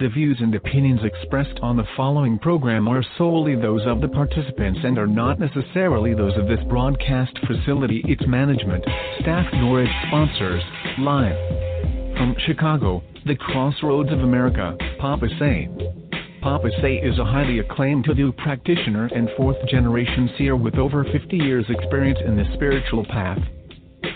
The views and opinions expressed on the following program are solely those of the participants and are not necessarily those of this broadcast facility, its management, staff, nor its sponsors. Live from Chicago, the crossroads of America, Papa Say. Papa Say is a highly acclaimed Hoodoo practitioner and fourth generation seer with over 50 years' experience in the spiritual path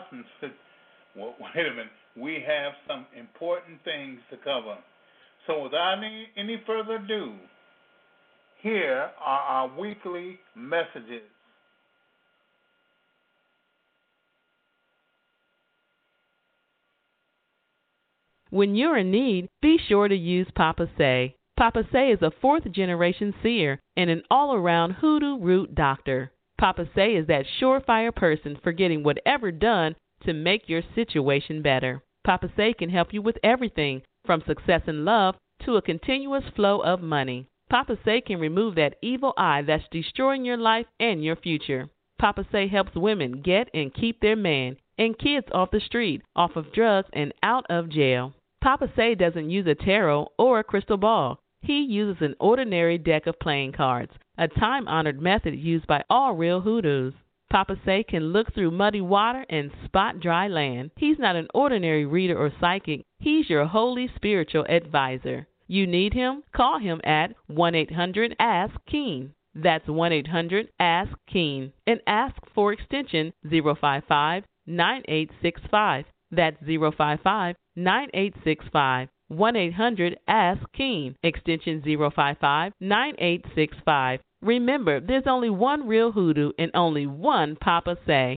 Announcements. To, well, wait a minute. We have some important things to cover. So, without any, any further ado, here are our weekly messages. When you're in need, be sure to use Papa Say. Papa Say is a fourth generation seer and an all around hoodoo root doctor. Papa Say is that surefire person for getting whatever done to make your situation better. Papa Say can help you with everything from success in love to a continuous flow of money. Papa Say can remove that evil eye that's destroying your life and your future. Papa Say helps women get and keep their man and kids off the street, off of drugs, and out of jail. Papa Say doesn't use a tarot or a crystal ball. He uses an ordinary deck of playing cards, a time honored method used by all real hoodoos. Papa Say can look through muddy water and spot dry land. He's not an ordinary reader or psychic, he's your holy spiritual advisor. You need him? Call him at 1 800 Ask Keen. That's 1 800 Ask Keen and ask for extension 055 9865. That's 055 9865. 1 800 Ask Keen, extension 055 9865. Remember, there's only one real hoodoo and only one Papa Say.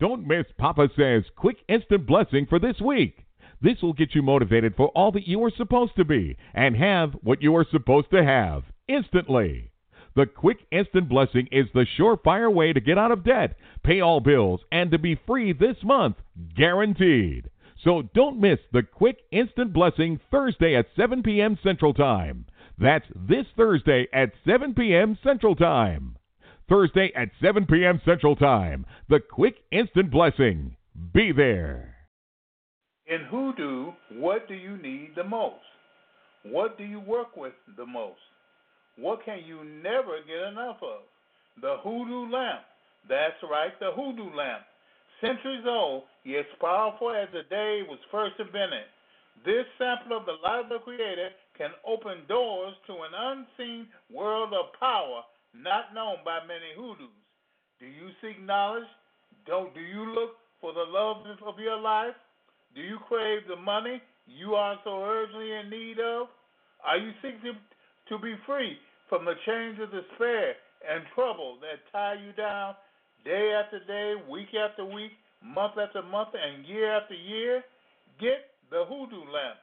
Don't miss Papa Say's quick instant blessing for this week. This will get you motivated for all that you are supposed to be and have what you are supposed to have instantly. The quick instant blessing is the surefire way to get out of debt, pay all bills, and to be free this month, guaranteed. So don't miss the quick instant blessing Thursday at 7 p.m. Central Time. That's this Thursday at 7 p.m. Central Time. Thursday at 7 p.m. Central Time. The quick instant blessing. Be there. In Hoodoo, what do you need the most? What do you work with the most? What can you never get enough of? The Hoodoo lamp. That's right, the Hoodoo lamp centuries old, yet powerful as the day was first invented. This sample of the light of the Creator can open doors to an unseen world of power not known by many hoodoos. Do you seek knowledge? Don't do you look for the love of your life? Do you crave the money you are so urgently in need of? Are you seeking to be free from the chains of despair and trouble that tie you down day after day, week after week, month after month, and year after year, get the hoodoo lamp.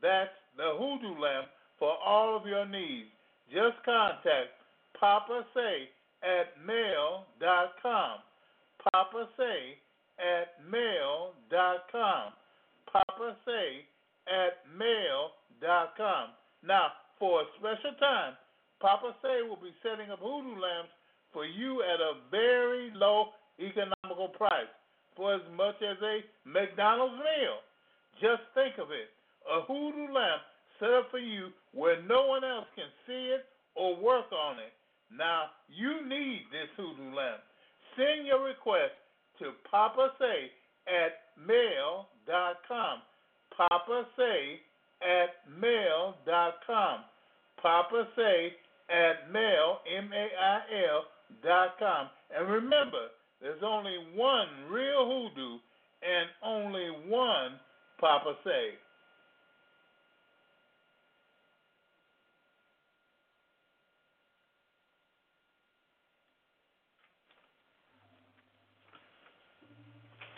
That's the hoodoo lamp for all of your needs. Just contact Papa Say at mail.com. Papa Say at mail.com. Papa Say at mail.com. Now, for a special time, Papa Say will be setting up hoodoo lamps for you at a very low economical price for as much as a McDonald's meal. Just think of it a hoodoo lamp set up for you where no one else can see it or work on it. Now, you need this hoodoo lamp. Send your request to Papa Say at mail.com. Papa Say at mail.com. Papa Say at mail, M-A-I-L, dot com. And remember, there's only one real hoodoo and only one Papa Say.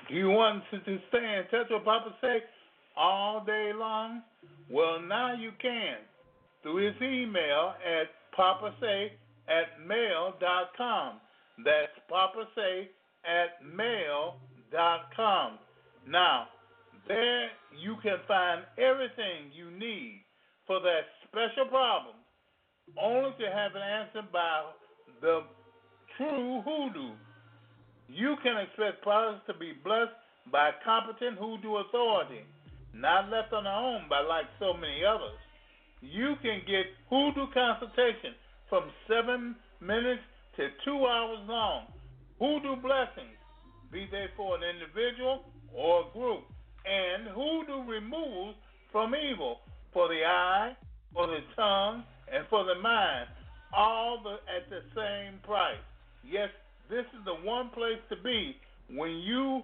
Do you want to, to stay in touch with Papa Say all day long? Well, now you can through his email at papasay at mail.com. That's papasay at mail.com. Now, there you can find everything you need for that special problem, only to have it answered by the true hoodoo. You can expect products to be blessed by competent hoodoo authority, not left on their own by like so many others. You can get hoodoo consultation from seven minutes to two hours long. Hoodoo blessings, be they for an individual or a group, and hoodoo removals from evil for the eye, for the tongue, and for the mind, all the, at the same price. Yes, this is the one place to be when you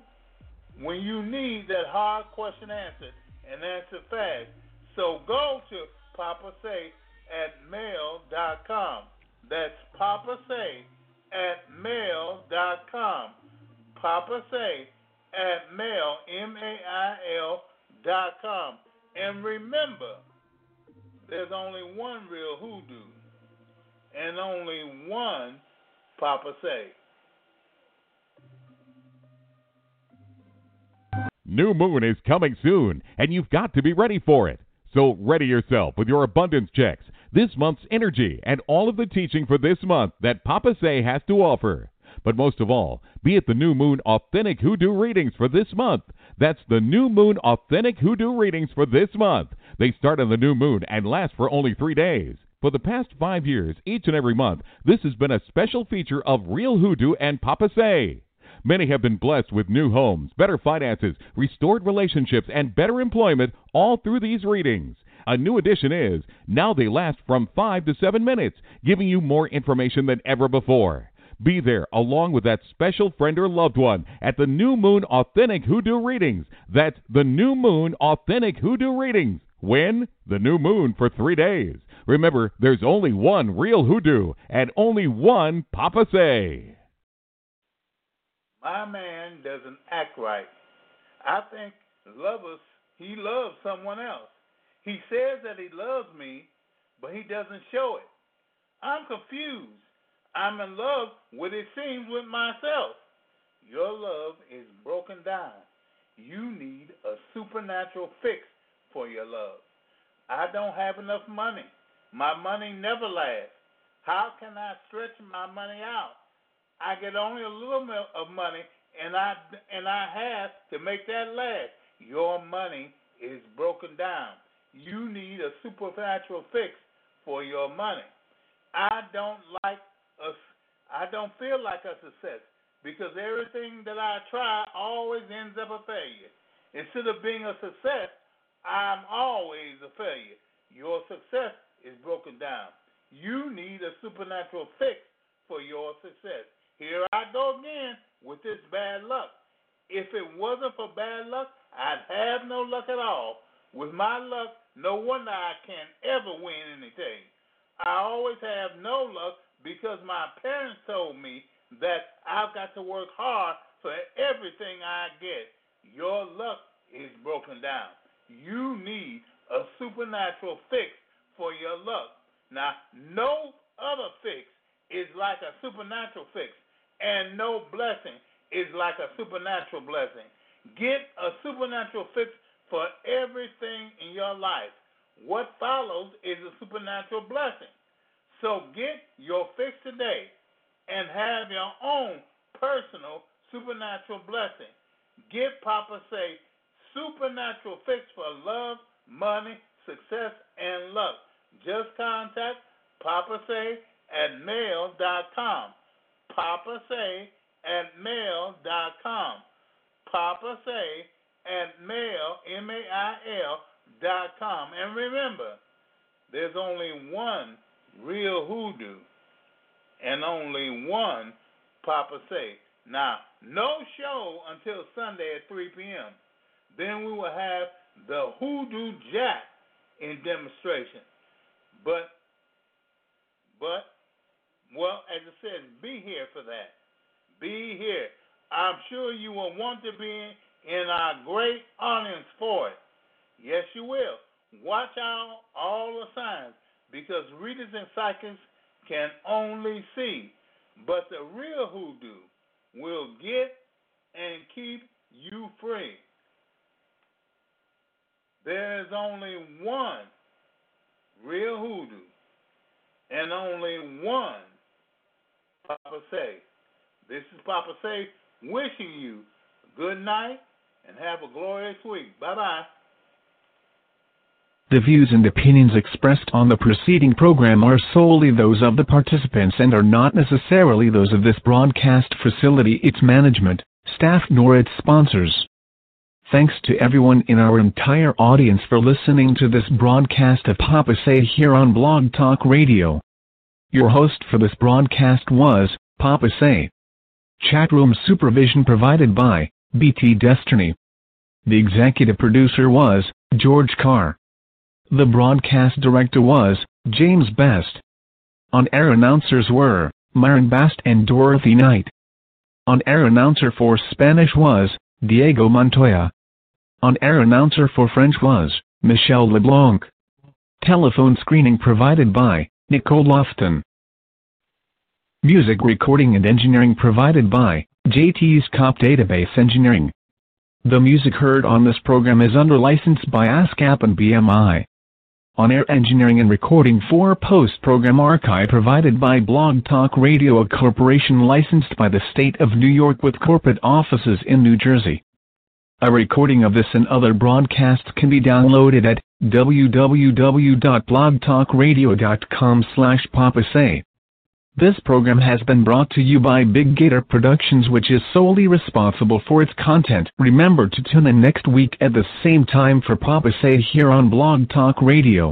when you need that hard question answered and answered fast. So go to Papa Say at mail.com. That's Papa Say at mail.com. Papa Say at mail, M A I L dot com. And remember, there's only one real hoodoo and only one Papa Say. New moon is coming soon, and you've got to be ready for it. So ready yourself with your abundance checks, this month's energy, and all of the teaching for this month that Papa Say has to offer. But most of all, be at the New Moon Authentic Hoodoo readings for this month. That's the New Moon Authentic Hoodoo readings for this month. They start on the new moon and last for only three days. For the past five years, each and every month, this has been a special feature of Real Hoodoo and Papa Say. Many have been blessed with new homes, better finances, restored relationships, and better employment all through these readings. A new addition is now they last from 5 to 7 minutes, giving you more information than ever before. Be there along with that special friend or loved one at the New Moon Authentic Hoodoo Readings. That's the New Moon Authentic Hoodoo Readings. When? The new moon for three days. Remember, there's only one real hoodoo and only one Papa Say. My man doesn't act right. I think lovers, he loves someone else. He says that he loves me, but he doesn't show it. I'm confused. I'm in love with it seems with myself. Your love is broken down. You need a supernatural fix for your love. I don't have enough money. My money never lasts. How can I stretch my money out? I get only a little bit of money, and I and I have to make that last. Your money is broken down. You need a supernatural fix for your money. I don't like a, I don't feel like a success because everything that I try always ends up a failure. Instead of being a success, I'm always a failure. Your success is broken down. You need a supernatural fix for your success. Here I go again with this bad luck. If it wasn't for bad luck, I'd have no luck at all. With my luck, no wonder I can't ever win anything. I always have no luck because my parents told me that I've got to work hard for everything I get. Your luck is broken down. You need a supernatural fix for your luck. Now, no other fix is like a supernatural fix and no blessing is like a supernatural blessing. Get a supernatural fix for everything in your life. What follows is a supernatural blessing. So get your fix today and have your own personal supernatural blessing. Get Papa Say supernatural fix for love, money, success, and luck. Just contact Papa Say at mail.com. Papa Say at mail.com. Papa Say at mail, M-A-I-L, dot com. And remember, there's only one real hoodoo and only one Papa Say. Now, no show until Sunday at 3 p.m. Then we will have the Hoodoo Jack in demonstration. But, but, well, as it says, be here for that. Be here. I'm sure you will want to be in our great audience for it. Yes, you will. Watch out all the signs because readers and psychics can only see, but the real hoodoo will get and keep you free. There's only one real hoodoo and only one Papa Say. This is Papa Say wishing you good night and have a glorious week. Bye bye. The views and opinions expressed on the preceding program are solely those of the participants and are not necessarily those of this broadcast facility, its management, staff, nor its sponsors. Thanks to everyone in our entire audience for listening to this broadcast of Papa Say here on Blog Talk Radio. Your host for this broadcast was Papa Say. Chatroom supervision provided by BT Destiny. The executive producer was George Carr. The broadcast director was James Best. On-air announcers were Myron Bast and Dorothy Knight. On-air announcer for Spanish was Diego Montoya. On-air announcer for French was Michelle LeBlanc. Telephone screening provided by Nicole Lofton. Music recording and engineering provided by JT's Cop Database Engineering. The music heard on this program is under license by ASCAP and BMI. On-air engineering and recording for post-program archive provided by Blog Talk Radio, a corporation licensed by the state of New York with corporate offices in New Jersey. A recording of this and other broadcasts can be downloaded at www.blogtalkradio.com slash papasay. This program has been brought to you by Big Gator Productions which is solely responsible for its content. Remember to tune in next week at the same time for Papa Say here on Blog Talk Radio.